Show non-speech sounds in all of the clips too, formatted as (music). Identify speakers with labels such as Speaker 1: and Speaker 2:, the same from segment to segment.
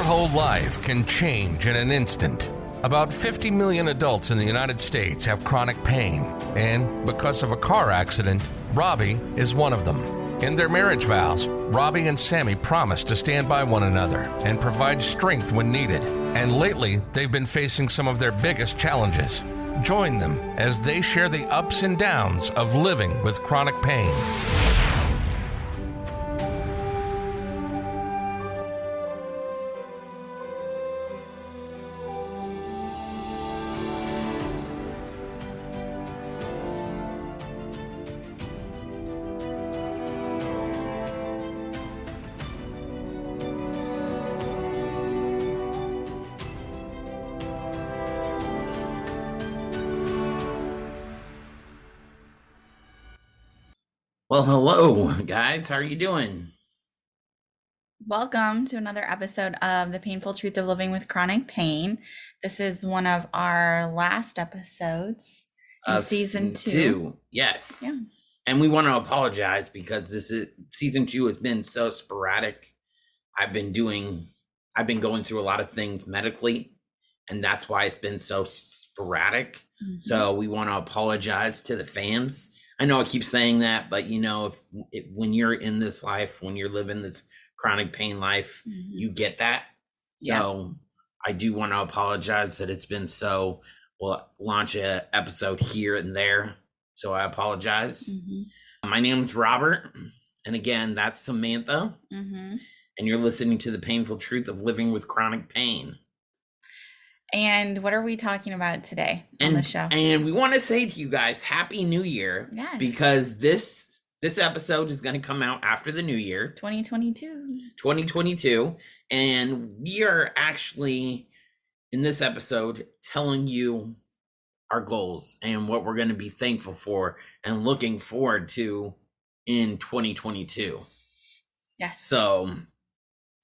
Speaker 1: Your whole life can change in an instant. About 50 million adults in the United States have chronic pain, and because of a car accident, Robby is one of them. In their marriage vows, Robby and Sammi promise to stand by one another and provide strength when needed. And lately, they've been facing some of their biggest challenges. Join them as they share the ups and downs of living with chronic pain.
Speaker 2: Well, hello, guys. How are you doing?
Speaker 3: Welcome to another episode of The Painful Truth of Living with Chronic Pain. This is one of our last episodes in
Speaker 2: Of
Speaker 3: season two.
Speaker 2: Yes.
Speaker 3: Yeah.
Speaker 2: And we want to apologize because this is season two has been so sporadic. I've been doing, I've been going through a lot of things medically, and that's why it's been so sporadic.
Speaker 3: Mhm.
Speaker 2: So we want to apologize to the fans. I know I keep saying that, but you know, if, if when you're in this life, when you're living this chronic pain life,
Speaker 3: Mhm.
Speaker 2: you get that.
Speaker 3: Yeah.
Speaker 2: So I do want to apologize that it's been so. We'll launch a episode here and there. So I apologize.
Speaker 3: Mhm.
Speaker 2: My name's Robert, and again, that's Samantha,
Speaker 3: Mhm.
Speaker 2: and you're listening to the painful truth of living with chronic pain.
Speaker 3: And what are we talking about today on the show?
Speaker 2: and we want to say to you guys, Happy New Year,
Speaker 3: Yes.
Speaker 2: because this this episode is going to come out after the New Year,
Speaker 3: 2022.
Speaker 2: 2022, and we are actually in this episode telling you our goals and what we're going to be thankful for and looking forward to in 2022.
Speaker 3: Yes.
Speaker 2: So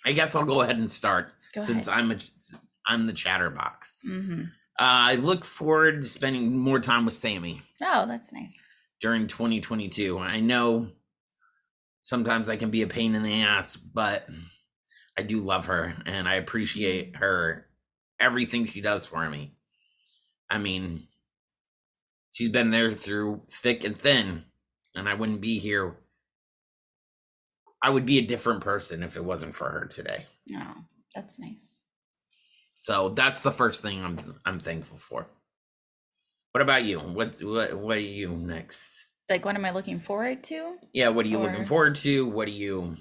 Speaker 2: I guess I'll go ahead and start
Speaker 3: Go
Speaker 2: since
Speaker 3: ahead.
Speaker 2: I'm a I'm the chatterbox. Uh,
Speaker 3: hmm
Speaker 2: I look forward to spending more time with Sammi
Speaker 3: Oh, that's nice.
Speaker 2: during 2022. I know sometimes I can be a pain in the ass, but I do love her and I appreciate her everything she does for me. I mean, she's been there through thick and thin, and I wouldn't be here. I would be a different person if it wasn't for her today.
Speaker 3: Oh, that's nice.
Speaker 2: So that's the first thing I'm I'm thankful for. What about you? What what what are you next?
Speaker 3: Like, what am I looking forward to?
Speaker 2: Yeah, what are you looking forward to? What are you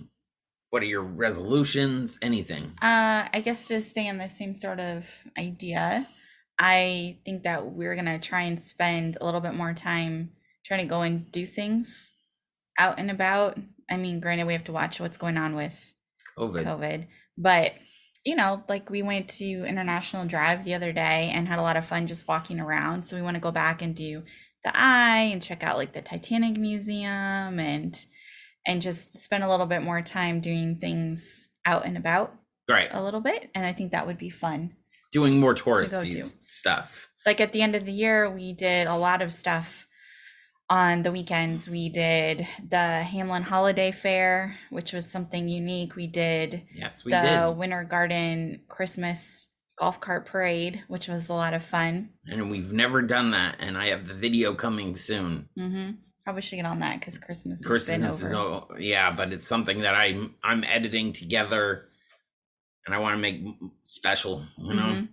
Speaker 2: what are your resolutions? Anything?
Speaker 3: Uh, I guess to stay on the same sort of idea, I think that we're gonna try and spend a little bit more time trying to go and do things out and about. I mean, granted, we have to watch what's going on with
Speaker 2: COVID.
Speaker 3: COVID, but you know, like we went to International Drive the other day and had a lot of fun just walking around. So we want to go back and do the Eye and check out like the Titanic Museum and and just spend a little bit more time doing things out and about
Speaker 2: Right.
Speaker 3: a little bit. And I think that would be fun.
Speaker 2: Doing more touristy
Speaker 3: do.
Speaker 2: stuff.
Speaker 3: Like at the end of the year, we did a lot of stuff on the weekends. We did the Hamlin Holiday Fair, which was something unique. We did
Speaker 2: Yes, we
Speaker 3: the
Speaker 2: did.
Speaker 3: Winter Garden Christmas golf cart parade, which was a lot of fun.
Speaker 2: And we've never done that, and I have the video coming soon.
Speaker 3: Mm-hmm. Probably should get on that because Christmas
Speaker 2: Christmas is
Speaker 3: over.
Speaker 2: o- yeah, but it's something that I'm I'm editing together, and I want to make special. You know,
Speaker 3: Mhm.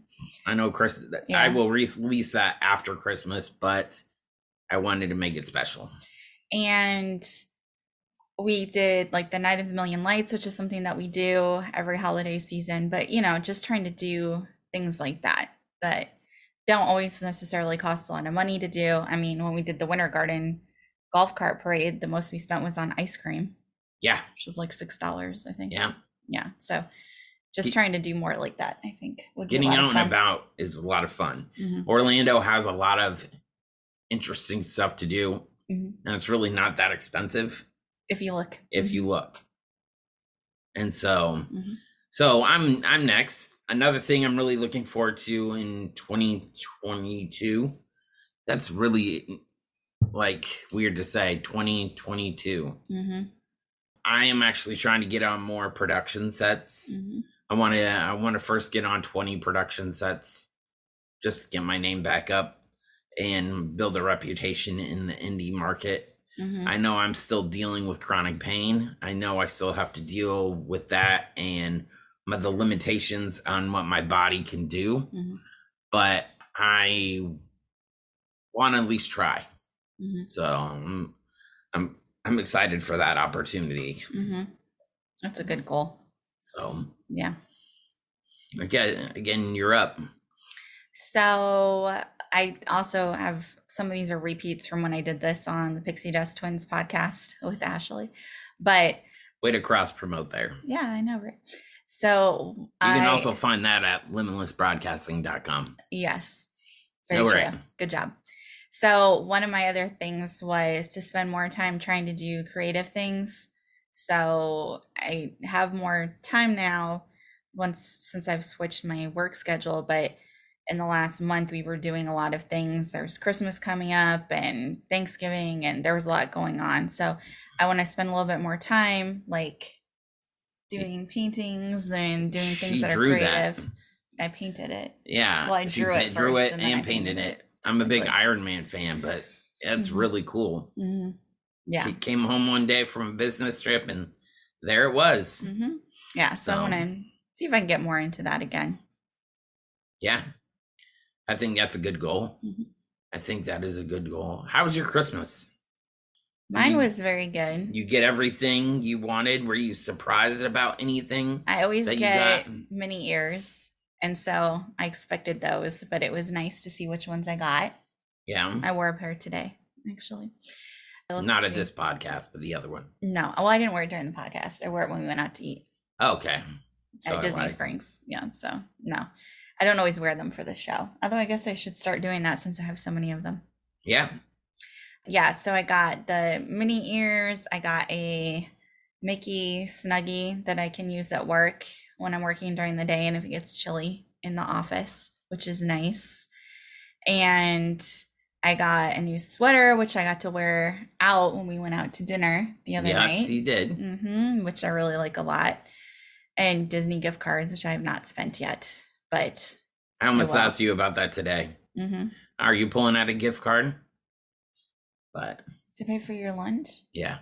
Speaker 2: I know Chris. I will release that after Christmas, but I wanted to make it special.
Speaker 3: and we did like the night of a million lights which is something that we do every holiday season but you know just trying to do things like that that don't always necessarily cost a lot of money to do i mean when we did the winter garden golf cart parade the most we spent was on ice cream
Speaker 2: Yeah,
Speaker 3: which was like six dollars i think
Speaker 2: yeah.
Speaker 3: yeah so just
Speaker 2: Ge-
Speaker 3: trying to do more like that i think would be a
Speaker 2: Getting out and about is a lot of fun.
Speaker 3: Mhm,
Speaker 2: Orlando has a lot of interesting stuff to do,
Speaker 3: mhm.
Speaker 2: and it's really not that expensive
Speaker 3: if you look
Speaker 2: if you look. And so,
Speaker 3: Mhm.
Speaker 2: so I'm I'm next. Another thing I'm really looking forward to in 2022. That's really like weird to say 2022.
Speaker 3: hmm
Speaker 2: I am actually trying to get on more production sets.
Speaker 3: hmm
Speaker 2: I want to I want to first get on 20 production sets just get my name back up and build a reputation in the indie market.
Speaker 3: hmm
Speaker 2: I know I'm still dealing with chronic pain. I know I still have to deal with that and my, the limitations on what my body can do,
Speaker 3: Mhm.
Speaker 2: but I want to at least try.
Speaker 3: hmm
Speaker 2: So I'm I'm I'm excited for that opportunity.
Speaker 3: hmm that's a good goal
Speaker 2: So
Speaker 3: yeah
Speaker 2: again, again, you're up.
Speaker 3: So I also have some of these are repeats from when I did this on the Pixie Dust Twins podcast with Ashley. But
Speaker 2: Way to cross promote there.
Speaker 3: yeah, I know, right? So
Speaker 2: You can
Speaker 3: I-
Speaker 2: also find that at limitlessbroadcasting.com.
Speaker 3: yes, very true.
Speaker 2: right.
Speaker 3: Good job. So one of my other things was to spend more time trying to do creative things. So I have more time now once since I've switched my work schedule, but in the last month we were doing a lot of things. There's Christmas coming up and Thanksgiving and there was a lot going on. So I want to spend a little bit more time like doing paintings and doing things
Speaker 2: She
Speaker 3: that are
Speaker 2: drew that.
Speaker 3: creative. I painted it.
Speaker 2: Yeah.
Speaker 3: Well, I drew it
Speaker 2: drew
Speaker 3: first
Speaker 2: it
Speaker 3: and
Speaker 2: and painted
Speaker 3: painted
Speaker 2: it.
Speaker 3: it.
Speaker 2: I'm a big
Speaker 3: Quick.
Speaker 2: Iron Man fan, but it's
Speaker 3: Mhm.
Speaker 2: really cool.
Speaker 3: hmm Yeah.
Speaker 2: He came home one day from a business trip and there it was.
Speaker 3: hmm Yeah. So, I want to see if I can get more into that again.
Speaker 2: Yeah. I think that's a good goal.
Speaker 3: Mhm.
Speaker 2: I think that is a good goal. How was your Christmas?
Speaker 3: Mine
Speaker 2: You-
Speaker 3: was very good.
Speaker 2: You get everything you wanted? Were you surprised about anything?
Speaker 3: I always get
Speaker 2: got?
Speaker 3: mini ears. And so I expected those, but it was nice to see which ones I got.
Speaker 2: Yeah.
Speaker 3: I wore a pair today, actually. Let's
Speaker 2: Not at this podcast, but the other one.
Speaker 3: No. Well, I didn't wear it during the podcast. I wore it when we went out to eat
Speaker 2: Okay. So I
Speaker 3: at Disney
Speaker 2: lied.
Speaker 3: Springs. Yeah. So no, I don't always wear them for the show. Although I guess I should start doing that since I have so many of them.
Speaker 2: Yeah.
Speaker 3: yeah so i got the mini ears i got a mickey snuggie that i can use at work when i'm working during the day and if it gets chilly in the office which is nice and i got a new sweater which i got to wear out when we went out to dinner the other
Speaker 2: Yes,
Speaker 3: night
Speaker 2: you did.
Speaker 3: hmm which i really like a lot and disney gift cards which i have not spent yet but
Speaker 2: I almost asked you about that today.
Speaker 3: hmm
Speaker 2: Are you pulling out a gift card? But
Speaker 3: to pay for your lunch
Speaker 2: yeah,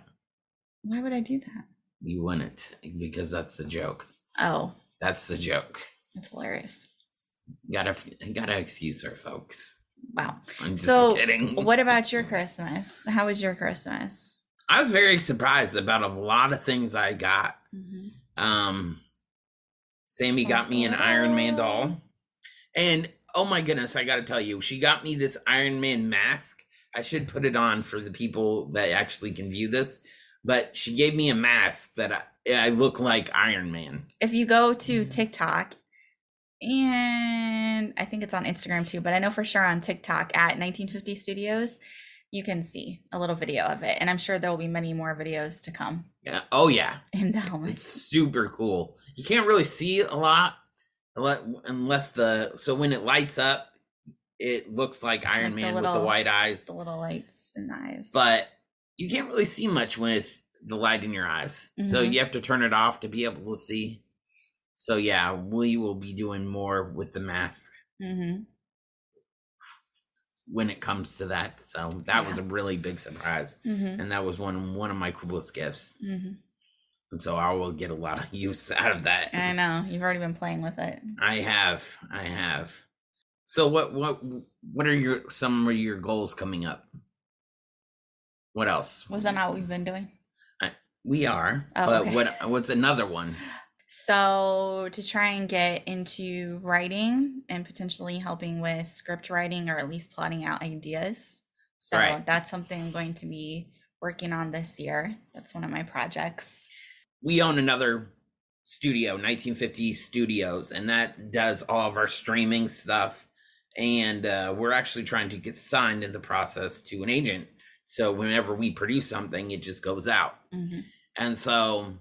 Speaker 3: why would i do that
Speaker 2: you wouldn't because that's the joke.
Speaker 3: oh
Speaker 2: That's the joke.
Speaker 3: that's hilarious
Speaker 2: Gotta gotta excuse her, folks.
Speaker 3: wow
Speaker 2: I'm just
Speaker 3: So,
Speaker 2: kidding.
Speaker 3: What about your Christmas? How was your Christmas?
Speaker 2: I was very surprised about a lot of things I got. Um, Sammi got me an Iron Man doll, and oh my goodness, I got to tell you, she got me this Iron Man mask. I should put it on for the people that actually can view this. But she gave me a mask that I, I look like Iron Man.
Speaker 3: If you go to. TikTok, and I think it's on Instagram too, but I know for sure on TikTok at 1950 Studios, you can see a little video of it. And I'm sure there will be many more videos to come
Speaker 2: Yeah. Oh yeah, (laughs)
Speaker 3: helmet.
Speaker 2: it's super cool. You can't really see a lot unless the so when it lights up, it looks like Iron
Speaker 3: Like the
Speaker 2: Man with the white eyes.
Speaker 3: The little lights in the eyes.
Speaker 2: but you can't really see much with the light in your eyes. So
Speaker 3: Mhm.
Speaker 2: you have to turn it off to be able to see. So yeah, we will be doing more with the mask
Speaker 3: Mm-hmm.
Speaker 2: When it comes to that. So that was a really big surprise,
Speaker 3: Mm-hmm.
Speaker 2: and that was one one of my coolest gifts.
Speaker 3: Mm-hmm.
Speaker 2: And so I will get a lot of use (laughs) out of that.
Speaker 3: I know you've already been playing with it.
Speaker 2: I have, I have. So what what what are your some of your goals coming up? What else?
Speaker 3: Was that not what we've been doing?
Speaker 2: We are,
Speaker 3: Oh,
Speaker 2: but
Speaker 3: okay.
Speaker 2: what what's another one?
Speaker 3: So to try and get into writing and potentially helping with script writing or at least plotting out ideas. So
Speaker 2: Right.
Speaker 3: that's something I'm going to be working on this year. That's one of my projects.
Speaker 2: we own another studio 1950 studios and that does all of our streaming stuff and uh, we're actually trying to get signed in the process to an agent so whenever we produce something it just goes out
Speaker 3: Mm-hmm.
Speaker 2: and so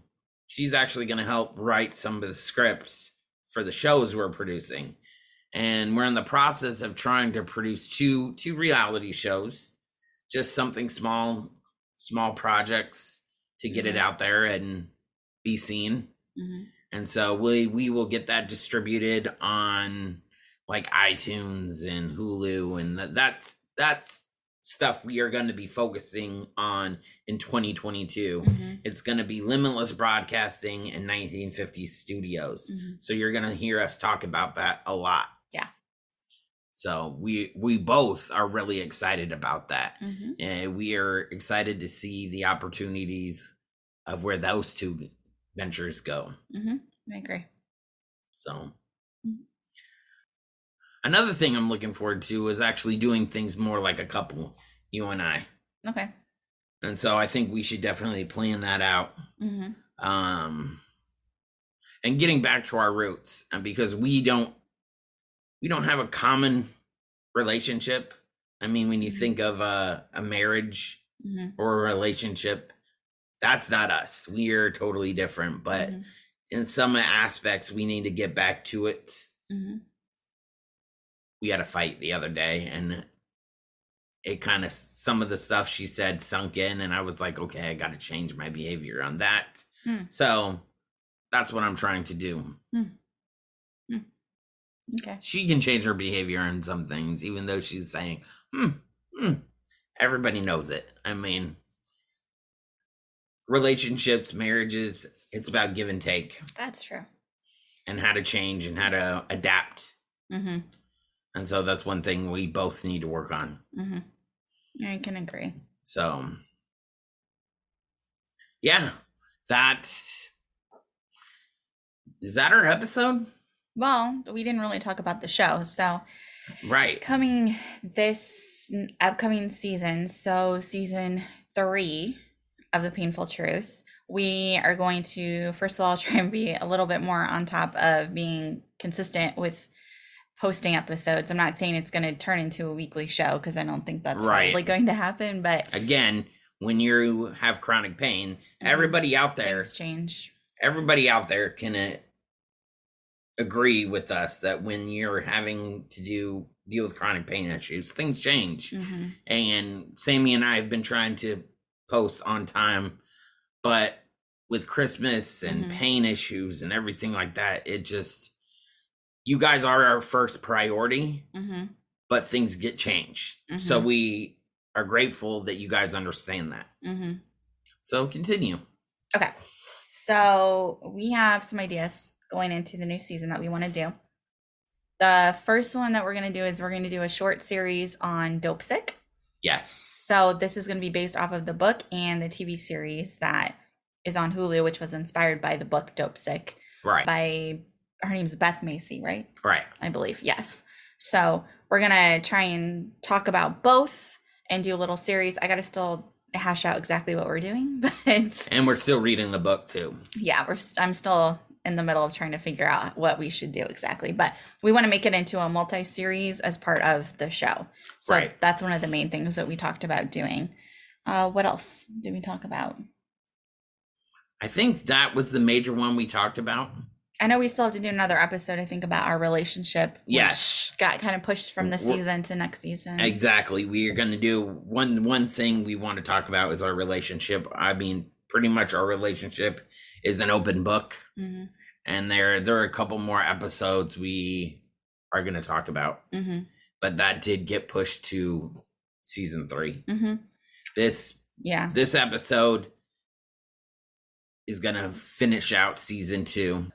Speaker 2: she's actually going to help write some of the scripts for the shows we're producing and we're in the process of trying to produce two two reality shows just something small small projects to get it
Speaker 3: Mhm.
Speaker 2: out there and be seen
Speaker 3: Mm-hmm.
Speaker 2: and so we we will get that distributed on like iTunes and Hulu and that, that's that's stuff we are going to be focusing on in 2022
Speaker 3: Mm-hmm.
Speaker 2: it's going to be limitless broadcasting and 1950 studios
Speaker 3: Mm-hmm.
Speaker 2: so you're going to hear us talk about that a lot
Speaker 3: Yeah.
Speaker 2: so we we both are really excited about that
Speaker 3: Mm-hmm.
Speaker 2: and we are excited to see the opportunities of where those two ventures go
Speaker 3: Mm-hmm. I agree.
Speaker 2: so
Speaker 3: Mhm.
Speaker 2: Another thing i'm looking forward to is actually doing things more like a couple you and i
Speaker 3: Okay.
Speaker 2: and so i think we should definitely plan that out
Speaker 3: Mm-hmm.
Speaker 2: um and getting back to our roots and because we don't we don't have a common relationship i mean when you
Speaker 3: Mhm.
Speaker 2: think of a, a marriage
Speaker 3: Mm-hmm.
Speaker 2: or a relationship that's not us we are totally different but
Speaker 3: Mhm.
Speaker 2: in some aspects we need to get back to it
Speaker 3: Mm-hmm.
Speaker 2: We had a fight the other day and it kind of some of the stuff she said sunk in and i was like okay i got to change my behavior on that
Speaker 3: Hmm.
Speaker 2: so that's what i'm trying to do
Speaker 3: Okay.
Speaker 2: she can change her behavior on some things even though she's saying hmm, hmm. everybody knows it i mean relationships marriages it's about give and take
Speaker 3: That's true.
Speaker 2: and how to change and how to adapt
Speaker 3: Mm-hmm.
Speaker 2: And so that's one thing we both need to work on
Speaker 3: Mm-hmm. I can agree.
Speaker 2: So, yeah, that is that our episode,
Speaker 3: Well, we didn't really talk about the show. So
Speaker 2: right?
Speaker 3: coming this upcoming season, so season three of The Painful Truth, we are going to, first of all, (laughs) try and be a little bit more on top of being consistent with posting episodes. I'm not saying it's going to turn into a weekly show because I don't think that's
Speaker 2: Right.
Speaker 3: probably going to happen, but
Speaker 2: Again, when you have chronic pain, everybody out there,
Speaker 3: things change.
Speaker 2: everybody out there can uh, agree with us that when you're having to do deal with chronic pain issues, things change.
Speaker 3: hmm
Speaker 2: and Sammi and I have been trying to post on time, but with Christmas and
Speaker 3: Mhm.
Speaker 2: pain issues and everything like that, it just you guys are our first priority,
Speaker 3: hmm
Speaker 2: but things get changed. So
Speaker 3: Mhm.
Speaker 2: we are grateful that you guys understand that.
Speaker 3: hmm
Speaker 2: So continue.
Speaker 3: Okay. So we have some ideas going into the new season that we want to do. The first one that we're going to do is we're going to do a short series on Dopesick.
Speaker 2: Yes.
Speaker 3: So this is going to be based off of the book and the TV series that is on Hulu, which was inspired by the book Dopesick
Speaker 2: Right.
Speaker 3: by her name's Beth Macy, right?
Speaker 2: Right.
Speaker 3: I believe. Yes. So we're gonna try and talk about both and do a little series. I gotta still hash out exactly what we're doing, (laughs) but
Speaker 2: And we're still reading the book too.
Speaker 3: yeah, we're st- I'm still in the middle of trying to figure out what we should do exactly. But we want to make it into a multi-series as part of the show. So
Speaker 2: Right.
Speaker 3: that's one of the main things that we talked about doing. Uh, what else did we talk about?
Speaker 2: I think that was the major one we talked about.
Speaker 3: I know we still have to do another episode. I think about our relationship.
Speaker 2: Yes.
Speaker 3: got kind of pushed from
Speaker 2: the
Speaker 3: season to next season.
Speaker 2: Exactly. We are going to do one one thing we want to talk about is our relationship. I mean, pretty much our relationship is an open book
Speaker 3: hmm
Speaker 2: and there there are a couple more episodes we are going to talk about,
Speaker 3: Mm-hmm.
Speaker 2: but that did get pushed to season three.
Speaker 3: Mm-hmm.
Speaker 2: This
Speaker 3: Yeah.
Speaker 2: this episode is going to finish out season two.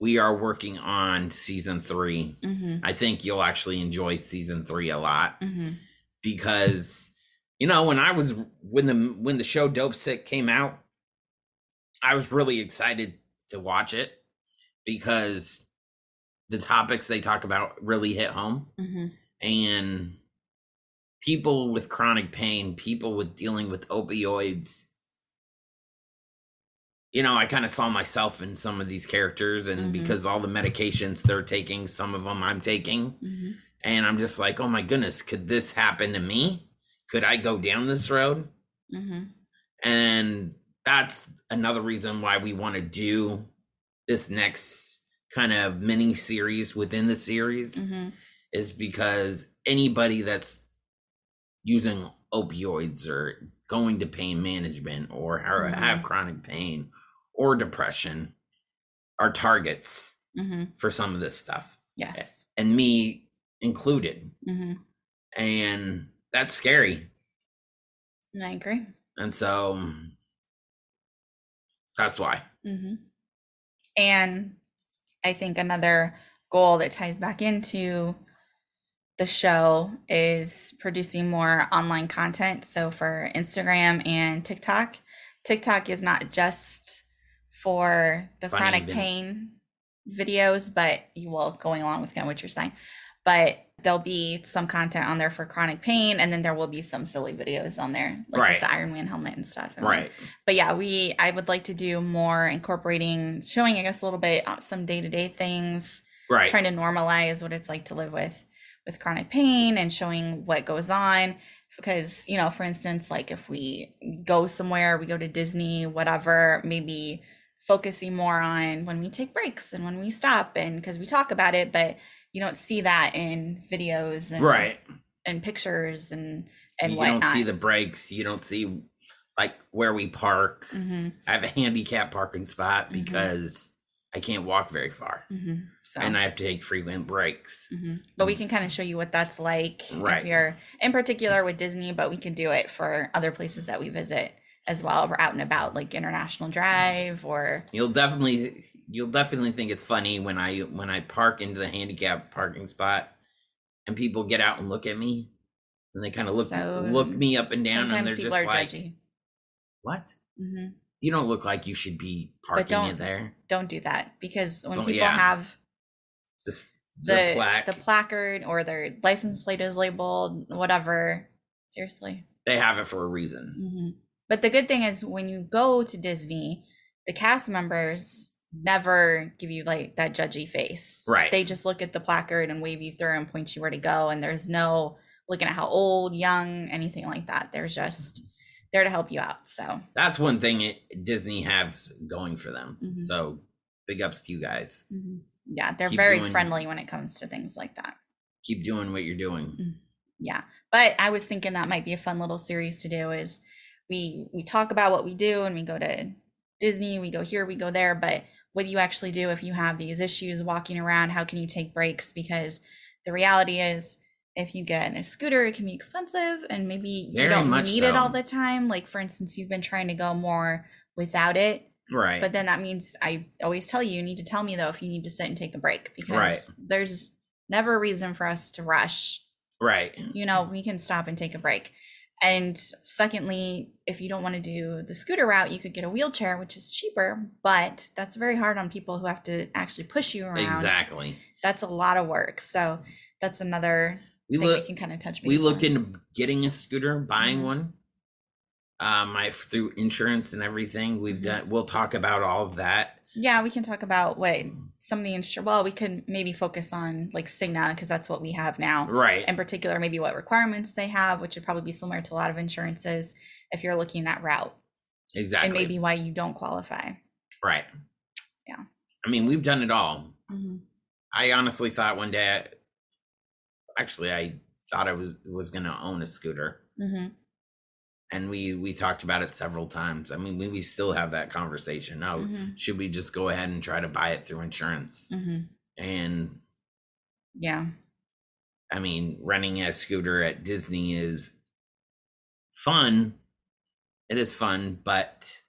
Speaker 2: We are working on season three.
Speaker 3: Mm-hmm.
Speaker 2: I think you'll actually enjoy season three a lot
Speaker 3: Mm-hmm.
Speaker 2: because you know when I was when the when the show Dopesick came out, I was really excited to watch it because the topics they talk about really hit home
Speaker 3: Mm-hmm.
Speaker 2: and people with chronic pain, people with dealing with opioids. You know, I kind of saw myself in some of these characters, and
Speaker 3: Mhm.
Speaker 2: because all the medications they're taking, some of them I'm taking,
Speaker 3: Mm-hmm.
Speaker 2: and I'm just like, oh my goodness, could this happen to me? Could I go down this road?
Speaker 3: Mm-hmm.
Speaker 2: And that's another reason why we want to do this next kind of mini series within the series
Speaker 3: Mm-hmm.
Speaker 2: is because anybody that's using opioids or going to pain management or ha- have chronic pain or depression are targets
Speaker 3: Mm-hmm.
Speaker 2: for some of this stuff
Speaker 3: Yes.
Speaker 2: and me included
Speaker 3: Mm-hmm.
Speaker 2: and that's scary
Speaker 3: I agree.
Speaker 2: and so that's why
Speaker 3: Mm-hmm. And I think another goal that ties back into the show is producing more online content. So for Instagram and TikTok, TikTok is not just for the
Speaker 2: Funny
Speaker 3: chronic
Speaker 2: vid-
Speaker 3: pain videos, but you will going along with kind of what you're saying. But there'll be some content on there for chronic pain, and then there will be some silly videos on there, like
Speaker 2: Right.
Speaker 3: the Iron Man helmet and stuff. And
Speaker 2: right
Speaker 3: but yeah we i would like to do more incorporating showing i guess a little bit uh, some day-to-day things
Speaker 2: right
Speaker 3: trying to normalize what it's like to live with with chronic pain and showing what goes on because you know for instance like if we go somewhere we go to disney whatever maybe focusing more on when we take breaks and when we stop and because we talk about it but you don't see that in videos and
Speaker 2: right.
Speaker 3: and pictures and and
Speaker 2: you
Speaker 3: whatnot
Speaker 2: don't see the breaks. You don't see like where we park.
Speaker 3: Hmm
Speaker 2: i have a handicap parking spot
Speaker 3: Mhm.
Speaker 2: because i can't walk very far.
Speaker 3: Hmm so
Speaker 2: and i have to take frequent breaks.
Speaker 3: Hmm But we can kind of show you what that's like
Speaker 2: Right.
Speaker 3: if you're in particular with Disney, but we can do it for other places that we visit as well. We're out and about, like International Drive or
Speaker 2: you'll definitely you'll definitely think it's funny when i when i park into the handicap parking spot and people get out and look at me and they kind of look
Speaker 3: So,
Speaker 2: look me up and down and they're just like
Speaker 3: judgy.
Speaker 2: what
Speaker 3: hmm
Speaker 2: you don't look like you should be parking it there
Speaker 3: Don't do that because when
Speaker 2: Oh,
Speaker 3: people
Speaker 2: yeah.
Speaker 3: have
Speaker 2: this
Speaker 3: the
Speaker 2: the, plaque
Speaker 3: the placard or their license plate is labeled, whatever. Seriously.
Speaker 2: they have it for a reason
Speaker 3: hmm But the good thing is when you go to Disney, the cast members never give you like that judgy face.
Speaker 2: Right.
Speaker 3: They just look at the placard and wave you through and point you where to go. And there's no looking at how old, young, anything like that. They're just there to help you out. So
Speaker 2: that's one thing it, disney has going for them
Speaker 3: Mhm.
Speaker 2: so big ups to you guys
Speaker 3: yeah, they're
Speaker 2: Keep
Speaker 3: very
Speaker 2: doing-
Speaker 3: friendly when it comes to things like that.
Speaker 2: keep doing what you're doing
Speaker 3: yeah but i was thinking that might be a fun little series to do is we we talk about what we do and we go to disney we go here we go there but what do you actually do if you have these issues walking around how can you take breaks because the reality is if you get a scooter it can be expensive and maybe you don't need it all the time like for instance you've been trying to go more without it
Speaker 2: right
Speaker 3: but then that means I always tell you, you need to tell me though if you need to sit and take a break because
Speaker 2: Right.
Speaker 3: there's never a reason for us to rush.
Speaker 2: right
Speaker 3: You know, we can stop and take a break. And secondly, if you don't want to do the scooter route, you could get a wheelchair, which is cheaper, but that's very hard on people who have to actually push you around.
Speaker 2: exactly
Speaker 3: That's a lot of work. So that's another
Speaker 2: we
Speaker 3: thing
Speaker 2: look
Speaker 3: we can kind of touch base
Speaker 2: we looked
Speaker 3: on.
Speaker 2: into getting a scooter buying
Speaker 3: Mhm.
Speaker 2: one um i through insurance and everything we've
Speaker 3: Mhm.
Speaker 2: done we'll talk about all of that
Speaker 3: Yeah, we can talk about what some of the insur. Well, we could maybe focus on like Cigna because that's what we have now.
Speaker 2: right
Speaker 3: in particular maybe what requirements they have which would probably be similar to a lot of insurances if you're looking that route
Speaker 2: exactly
Speaker 3: and maybe why you don't qualify
Speaker 2: right
Speaker 3: Yeah.
Speaker 2: i mean we've done it all
Speaker 3: mm-hmm.
Speaker 2: i honestly thought one day I, actually i thought i was was gonna own a scooter
Speaker 3: Mm-hmm.
Speaker 2: And we we talked about it several times. I mean, we, we still have that conversation. Now,
Speaker 3: Mhm.
Speaker 2: should we just go ahead and try to buy it through insurance?
Speaker 3: hmm
Speaker 2: And
Speaker 3: Yeah.
Speaker 2: I mean, renting a scooter at Disney is fun. It is fun, but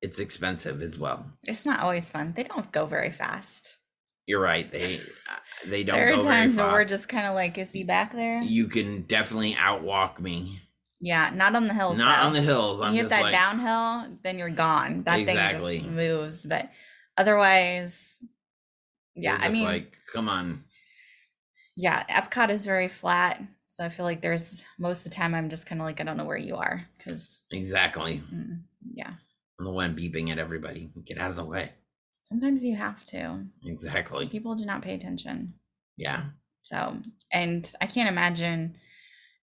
Speaker 2: it's expensive as well.
Speaker 3: It's not always fun. They don't go very fast.
Speaker 2: You're right. They they don't
Speaker 3: there are
Speaker 2: go very
Speaker 3: times where we're just kind of like, is he back there?
Speaker 2: You can definitely outwalk me.
Speaker 3: Yeah, not on the hills.
Speaker 2: Not
Speaker 3: though.
Speaker 2: on the hills.
Speaker 3: When
Speaker 2: I'm
Speaker 3: you hit that
Speaker 2: like
Speaker 3: downhill, then you're gone. That
Speaker 2: Exactly.
Speaker 3: thing just moves. But otherwise, yeah, I mean,
Speaker 2: like, come on.
Speaker 3: yeah, Epcot is very flat. So I feel like there's most of the time I'm just kind of like, I don't know where you are. Cause
Speaker 2: Exactly.
Speaker 3: mm, yeah,
Speaker 2: I'm the one beeping at everybody. Get out of the way.
Speaker 3: sometimes you have to.
Speaker 2: Exactly.
Speaker 3: People do not pay attention.
Speaker 2: Yeah.
Speaker 3: So, and I can't imagine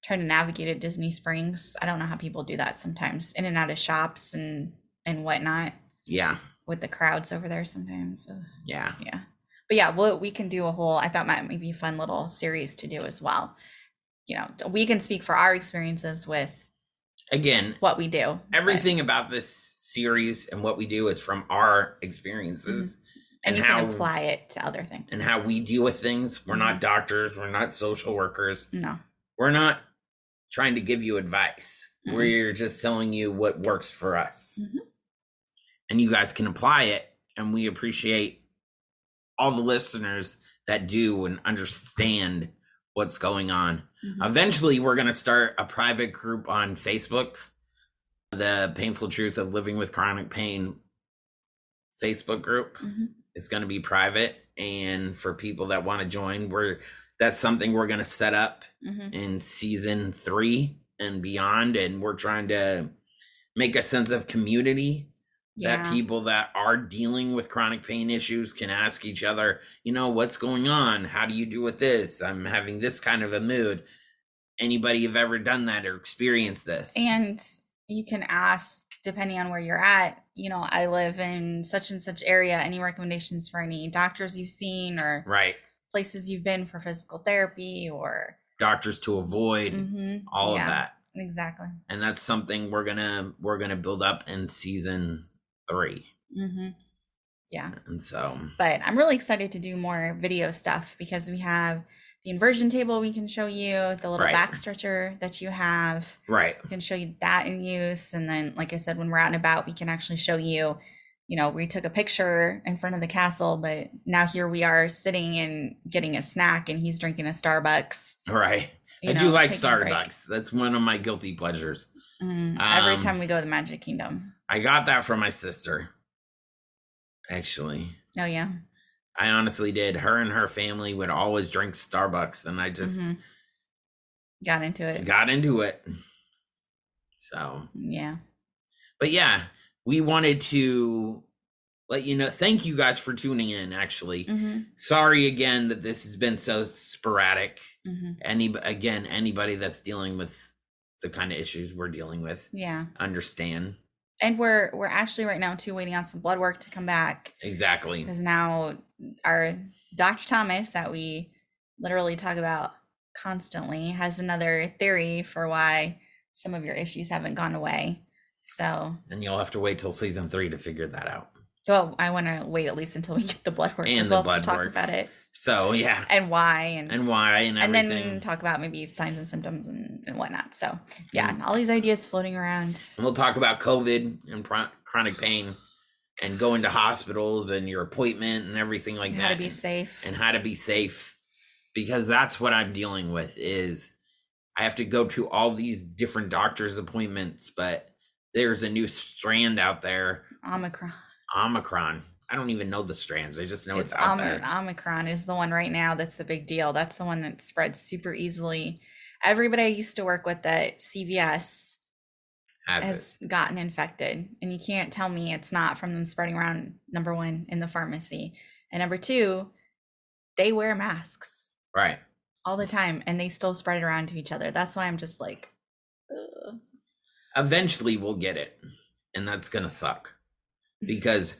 Speaker 3: trying to navigate at Disney Springs. I don't know how people do that sometimes in and out of shops and and whatnot
Speaker 2: Yeah.
Speaker 3: with the crowds over there sometimes.
Speaker 2: Yeah.
Speaker 3: yeah. But yeah, well, we can do a whole, I thought might be a fun little series to do as well. You know, we can speak for our experiences with
Speaker 2: Again,
Speaker 3: what we do. but-
Speaker 2: everything about this series and what we do is from our experiences
Speaker 3: and,
Speaker 2: and,
Speaker 3: you
Speaker 2: how
Speaker 3: can apply it to other things.
Speaker 2: and how we deal with things. We're
Speaker 3: Mm-hmm.
Speaker 2: not doctors. We're not social workers.
Speaker 3: no.
Speaker 2: We're not trying to give you advice.
Speaker 3: Mm-mm.
Speaker 2: We're just telling you what works for us.
Speaker 3: Mhm.
Speaker 2: And you guys can apply it. And we appreciate all the listeners that do and understand what's going on.
Speaker 3: Mhm.
Speaker 2: Eventually, we're going to start a private group on Facebook, the Painful Truth of Living with Chronic Pain Facebook group.
Speaker 3: Mhm.
Speaker 2: It's going to be private, and for people that want to join, we're that's something we're going to set up
Speaker 3: Mhm.
Speaker 2: in season three and beyond, and we're trying to make a sense of community
Speaker 3: Yeah.
Speaker 2: that people that are dealing with chronic pain issues can ask each other, you know, what's going on? How do you do with this? I'm having this kind of a mood. Anybody have ever done that or experienced this?
Speaker 3: And you can ask, depending on where you're at, you know, I live in such and such area. Any recommendations for any doctors you've seen or
Speaker 2: right,
Speaker 3: places you've been for physical therapy or
Speaker 2: doctors to avoid,
Speaker 3: Mhm.
Speaker 2: all
Speaker 3: Yeah,
Speaker 2: of that,
Speaker 3: Exactly.
Speaker 2: and that's something we're gonna we're gonna build up in season three.
Speaker 3: hmm Yeah.
Speaker 2: And so,
Speaker 3: But I'm really excited to do more video stuff because we have the inversion table we can show you, the little
Speaker 2: Right.
Speaker 3: back stretcher that you have.
Speaker 2: right,
Speaker 3: We can show you that in use. And then, like I said, when we're out and about, we can actually show you, you know, we took a picture in front of the castle, but now here we are sitting and getting a snack and he's drinking a Starbucks.
Speaker 2: right. I
Speaker 3: know,
Speaker 2: do like
Speaker 3: taking a break.
Speaker 2: Starbucks. That's one of my guilty pleasures.
Speaker 3: Mhm. Every
Speaker 2: Um,
Speaker 3: time we go to the Magic Kingdom.
Speaker 2: I got that from my sister. Actually,
Speaker 3: Oh, yeah.
Speaker 2: I honestly did. Her and her family would always drink Starbucks, and I just
Speaker 3: Mhm. Got into it.
Speaker 2: got into it. So,
Speaker 3: yeah.
Speaker 2: but yeah, we wanted to let you know. Thank you guys for tuning in. Actually,
Speaker 3: hmm
Speaker 2: sorry again that this has been so sporadic.
Speaker 3: hmm
Speaker 2: Any again, anybody that's dealing with the kind of issues we're dealing with,
Speaker 3: Yeah.
Speaker 2: understand
Speaker 3: and we're we're actually right now too waiting on some blood work to come back
Speaker 2: exactly.
Speaker 3: because now our dr thomas that we literally talk about constantly has another theory for why some of your issues haven't gone away so
Speaker 2: And you'll have to wait till season three to figure that out.
Speaker 3: well i want to wait at least until we get the blood work
Speaker 2: And the blood
Speaker 3: to talk
Speaker 2: work.
Speaker 3: about it
Speaker 2: So yeah,
Speaker 3: and why and
Speaker 2: and why and
Speaker 3: and then talk about maybe signs and symptoms and, and whatnot so
Speaker 2: Mm-hmm.
Speaker 3: yeah all these ideas floating around
Speaker 2: And we'll talk about COVID and pro- chronic pain and going to hospitals and your appointment and everything like
Speaker 3: how
Speaker 2: that.
Speaker 3: How to be
Speaker 2: and,
Speaker 3: safe
Speaker 2: and how to be safe because that's what I'm dealing with is I have to go to all these different doctor's appointments, but there's a new strand out there,
Speaker 3: omicron
Speaker 2: Omicron. I don't even know the strands. I just know it's,
Speaker 3: it's
Speaker 2: out
Speaker 3: Om-
Speaker 2: there.
Speaker 3: Omicron is the one right now that's the big deal. That's the one that spreads super easily. Everybody I used to work with at CVS
Speaker 2: Has,
Speaker 3: has gotten infected, and you can't tell me it's not from them spreading around. Number one in the pharmacy, and number two, they wear masks
Speaker 2: Right.
Speaker 3: all the time, and they still spread it around to each other. That's why I'm just like.
Speaker 2: Eventually we'll get it and that's gonna suck because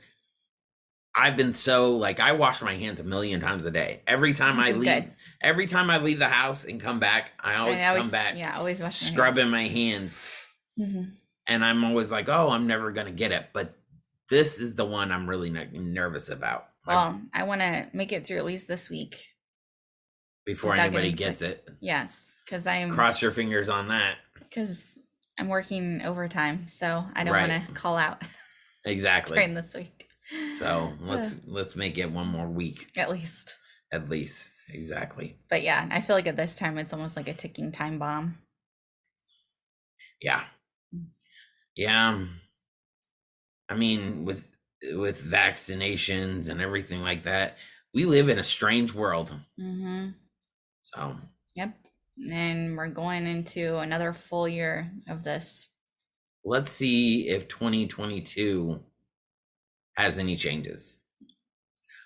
Speaker 2: i've been so like i wash my hands a million times a day every time
Speaker 3: Which
Speaker 2: i leave
Speaker 3: good.
Speaker 2: every time i leave the house and come back i always
Speaker 3: I always,
Speaker 2: come back
Speaker 3: yeah, always wash my hands.
Speaker 2: scrubbing my hands
Speaker 3: hmm
Speaker 2: and I'm always like, oh, I'm never gonna get it. But this is the one I'm really ne- nervous about.
Speaker 3: Well, I want to make it through at least this week.
Speaker 2: before anybody gets it,
Speaker 3: Yes, because I'm
Speaker 2: cross your fingers on that.
Speaker 3: because I'm working overtime, so I don't
Speaker 2: Right.
Speaker 3: want to call out (laughs)
Speaker 2: Exactly.
Speaker 3: during this week.
Speaker 2: So let's (sighs) let's make it one more week
Speaker 3: at least.
Speaker 2: at least. Exactly.
Speaker 3: But yeah, I feel like at this time it's almost like a ticking time bomb.
Speaker 2: Yeah. Yeah. I mean, with with vaccinations and everything like that, we live in a strange world.
Speaker 3: Mm-hmm.
Speaker 2: So
Speaker 3: Yep. And we're going into another full year of this.
Speaker 2: let's see if 2022 has any changes.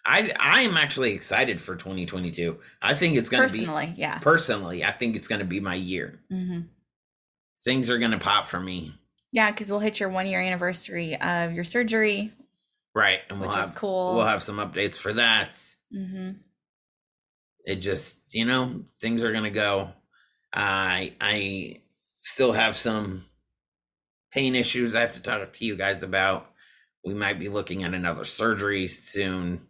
Speaker 2: I I am actually excited for 2022. I think it's going to be
Speaker 3: Personally, yeah.
Speaker 2: personally, I think it's going to be my year.
Speaker 3: hmm
Speaker 2: Things are going to pop for me.
Speaker 3: Yeah, because we'll hit your one year anniversary of your surgery,
Speaker 2: Right. And we'll
Speaker 3: which is cool.
Speaker 2: we'll have some updates for that.
Speaker 3: hmm
Speaker 2: It just, you know, things are going to go. I I still have some pain issues I have to talk to you guys about. We might be looking at another surgery soon.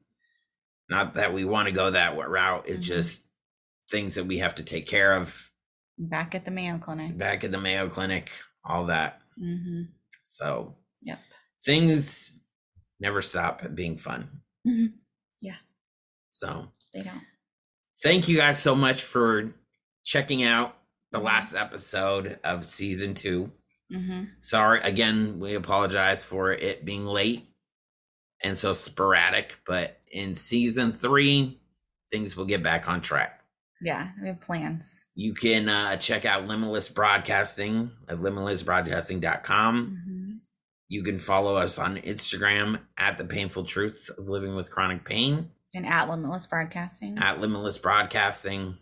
Speaker 2: Not that we want to go that route. It's
Speaker 3: Mhm.
Speaker 2: just things that we have to take care of
Speaker 3: Back at the Mayo Clinic.
Speaker 2: back at the Mayo Clinic, all that.
Speaker 3: hmm
Speaker 2: So,
Speaker 3: Yep.
Speaker 2: things never stop being fun.
Speaker 3: Mhm. Yeah.
Speaker 2: So,
Speaker 3: They don't.
Speaker 2: thank you guys so much for checking out the
Speaker 3: Mhm.
Speaker 2: last episode of season two.
Speaker 3: hmm
Speaker 2: Sorry again, we apologize for it being late and so sporadic, but in season three, things will get back on track.
Speaker 3: Yeah, we have plans.
Speaker 2: You can uh, check out Limitless Broadcasting at limitlessbroadcasting.com.
Speaker 3: hmm
Speaker 2: You can follow us on Instagram at the painful truth of living with chronic pain.
Speaker 3: And at Limitless Broadcasting.
Speaker 2: at Limitless Broadcasting.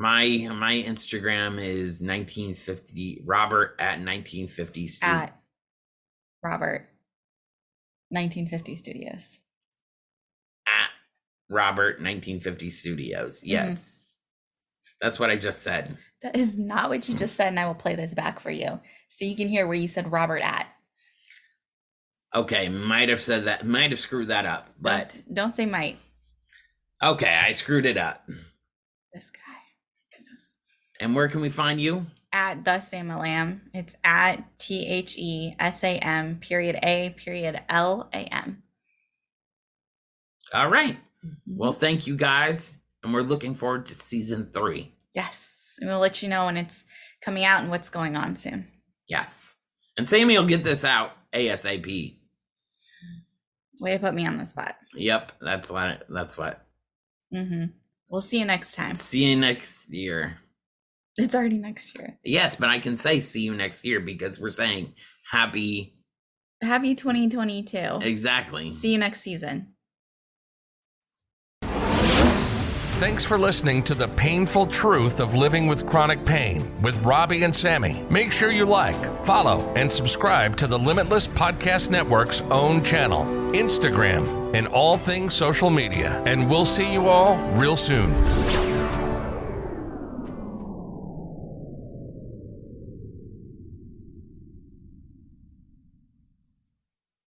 Speaker 2: My my Instagram is 1950 Robert at 1950 Stu-
Speaker 3: at Robert 1950 Studios.
Speaker 2: at Robert 1950 Studios. Mm-hmm. Yes. That's what I just said.
Speaker 3: That is not what you just said, and I will play this back for you so you can hear where you said Robert at.
Speaker 2: Okay, might have said that, might have screwed that up, but
Speaker 3: don't, don't say might.
Speaker 2: okay, I screwed it up.
Speaker 3: This guy.
Speaker 2: And where can we find you?
Speaker 3: At the Sam Lamb. It's at T H E S A M period A period L A M.
Speaker 2: All right.
Speaker 3: Mm-hmm.
Speaker 2: Well, thank you guys, and we're looking forward to season three.
Speaker 3: Yes. And we'll let you know when it's coming out and what's going on soon.
Speaker 2: Yes. And Sammi will get this out ASAP.
Speaker 3: Way to put me on the spot.
Speaker 2: Yep, that's what. That's what.
Speaker 3: Mm-hmm. We'll see you next time.
Speaker 2: See you next year.
Speaker 3: It's already next year.
Speaker 2: Yes, but I can say see you next year because we're saying happy.
Speaker 3: Happy 2022.
Speaker 2: Exactly.
Speaker 3: See you next season.
Speaker 1: Thanks for listening to the painful truth of living with chronic pain with Robby and Sammi. Make sure you like, follow, and subscribe to the Limitless Podcast Network's own channel, Instagram, and all things social media. And we'll see you all real soon.